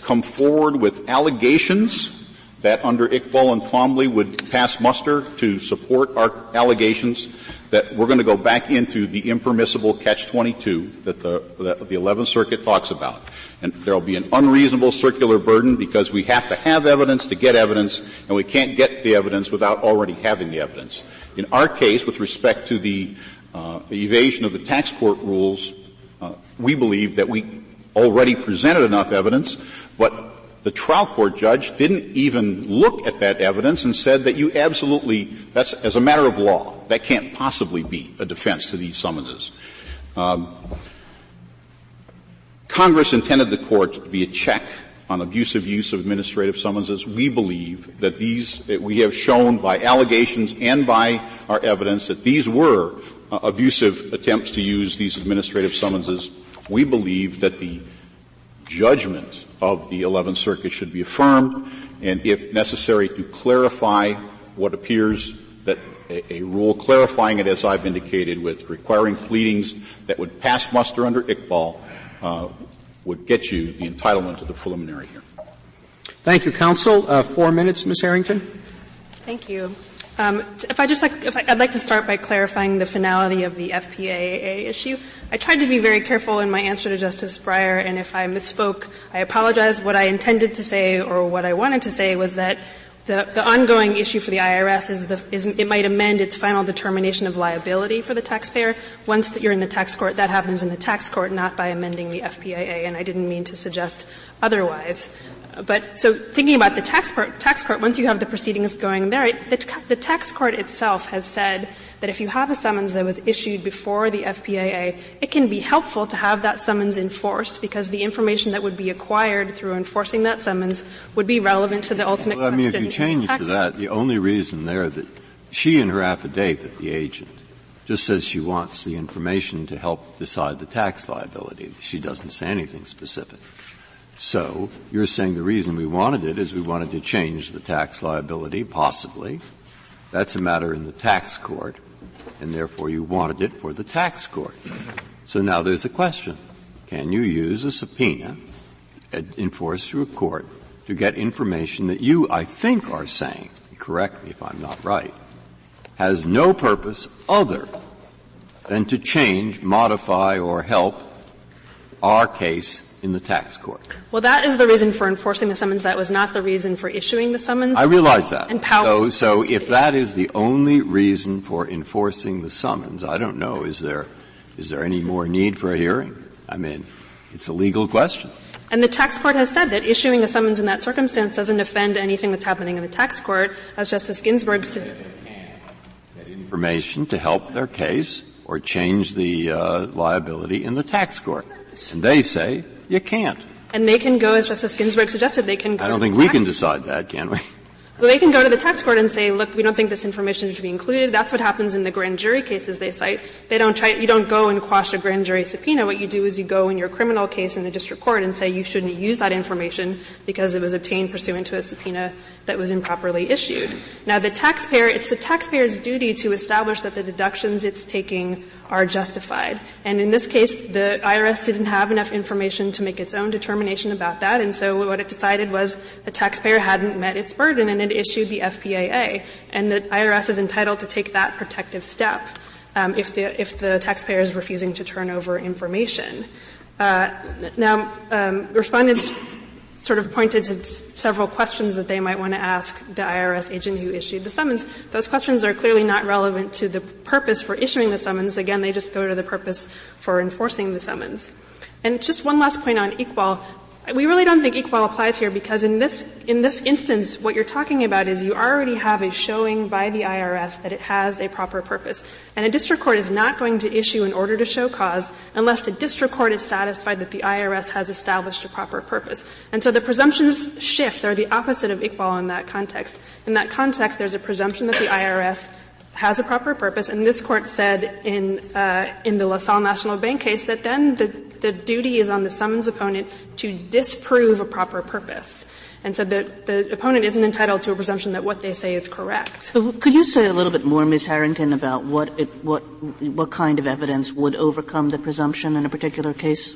J: come forward with allegations that under Iqbal and Twombly would pass muster to support our allegations, that we're going to go back into the impermissible catch-22 that the, that the 11th Circuit talks about. And there will be an unreasonable circular burden because we have to have evidence to get evidence, and we can't get the evidence without already having the evidence. In our case, with respect to the, uh, evasion of the tax court rules, uh, we believe that we already presented enough evidence, but the trial court judge didn't even look at that evidence and said that you absolutely, that's as a matter of law, that can't possibly be a defense to these summonses. Um, Congress intended the court to be a check on abusive use of administrative summonses. We believe that these, we have shown by allegations and by our evidence that these were uh, abusive attempts to use these administrative summonses. We believe that the judgment of the 11th Circuit should be affirmed, and if necessary to clarify what appears that a, a, rule clarifying it as I've indicated with requiring pleadings that would pass muster under Iqbal uh, would get you the entitlement to the preliminary hearing.
A: Thank you, counsel. Uh, four minutes, Ms. Harrington.
B: Thank you. Um, if I just like, if I, would like to start by clarifying the finality of the FPAA issue. I tried to be very careful in my answer to Justice Breyer, and if I misspoke, I apologize. What I intended to say, or what I wanted to say, was that the, the ongoing issue for the IRS is, the, is, it might amend its final determination of liability for the taxpayer. Once you're in the tax court, that happens in the tax court, not by amending the FPAA, and I didn't mean to suggest otherwise. But so thinking about the tax court, tax court, once you have the proceedings going there, the, the, tax court itself has said that if you have a summons that was issued before the FPAA, it can be helpful to have that summons enforced because the information that would be acquired through enforcing that summons would be relevant to the ultimate.
G: Well, I mean, if you change to that, the only reason there that she in her affidavit, the agent, just says she wants the information to help decide the tax liability. She doesn't say anything specific. So you're saying the reason we wanted it is we wanted to change the tax liability, possibly. That's a matter in the tax court, and therefore you wanted it for the tax court. So now there's a question. Can you use a subpoena enforced through a court to get information that you, I think, are saying, correct me if I'm not right, has no purpose other than to change, modify, or help our case in the tax court.
B: Well, that is the reason for enforcing the summons. That was not the reason for issuing the summons.
G: I realize that.
B: And Powell.
G: So, so if that is the only reason for enforcing the summons, I don't know, is there, is there any more need for a hearing? I mean, it's a legal question.
B: And the tax court has said that issuing a summons in that circumstance doesn't offend anything that's happening in the tax court, as Justice Ginsburg said.
G: That Information to help their case or change the uh, liability in the tax court. And they say, you can't.
B: And they can go, as Justice Ginsburg suggested, they can go.
G: I don't think we can decide that, can we?
B: Well, they can go to the tax court and say, look, we don't think this information should be included. That's what happens in the grand jury cases they cite. They don't try, you don't go and quash a grand jury subpoena. What you do is you go in your criminal case in the district court and say you shouldn't use that information because it was obtained pursuant to a subpoena that was improperly issued. Now the taxpayer, it's the taxpayer's duty to establish that the deductions it's taking are justified. And in this case, the IRS didn't have enough information to make its own determination about that, and so what it decided was the taxpayer hadn't met its burden and it issued the FPAA. And the IRS is entitled to take that protective step um, if, the, if the taxpayer is refusing to turn over information. Uh, now, um, respondents sort of pointed to several questions that they might want to ask the IRS agent who issued the summons. Those questions are clearly not relevant to the purpose for issuing the summons. Again, they just go to the purpose for enforcing the summons. And just one last point on Iqbal. We really don't think Iqbal applies here because in this, in this instance, what you're talking about is you already have a showing by the IRS that it has a proper purpose. And a district court is not going to issue an order to show cause unless the district court is satisfied that the IRS has established a proper purpose. And so the presumptions shift. They're the opposite of Iqbal in that context. In that context, there's a presumption that the IRS has a proper purpose, and this court said in uh, in the LaSalle National Bank case that then the the duty is on the summons opponent to disprove a proper purpose. And so the, the opponent isn't entitled to a presumption that what they say is correct.
I: So could you say a little bit more, Ms. Harrington, about what it, what what kind of evidence would overcome the presumption in a particular case?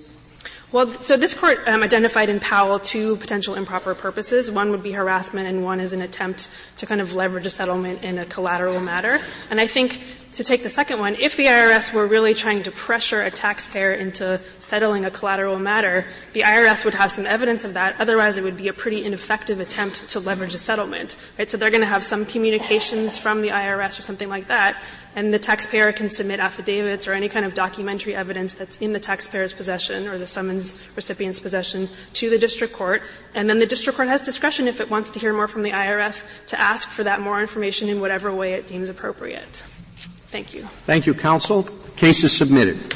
B: Well, so this court um, identified in Powell two potential improper purposes. One would be harassment, and one is an attempt to kind of leverage a settlement in a collateral matter. And I think to take the second one, if the IRS were really trying to pressure a taxpayer into settling a collateral matter, the IRS would have some evidence of that. Otherwise, it would be a pretty ineffective attempt to leverage a settlement. Right? So they're going to have some communications from the IRS or something like that, and the taxpayer can submit affidavits or any kind of documentary evidence that's in the taxpayer's possession or the summons recipient's possession to the district court, and then the district court has discretion if it wants to hear more from the IRS to ask for that more information in whatever way it deems appropriate. Thank you.
A: Thank you, counsel. Case is submitted.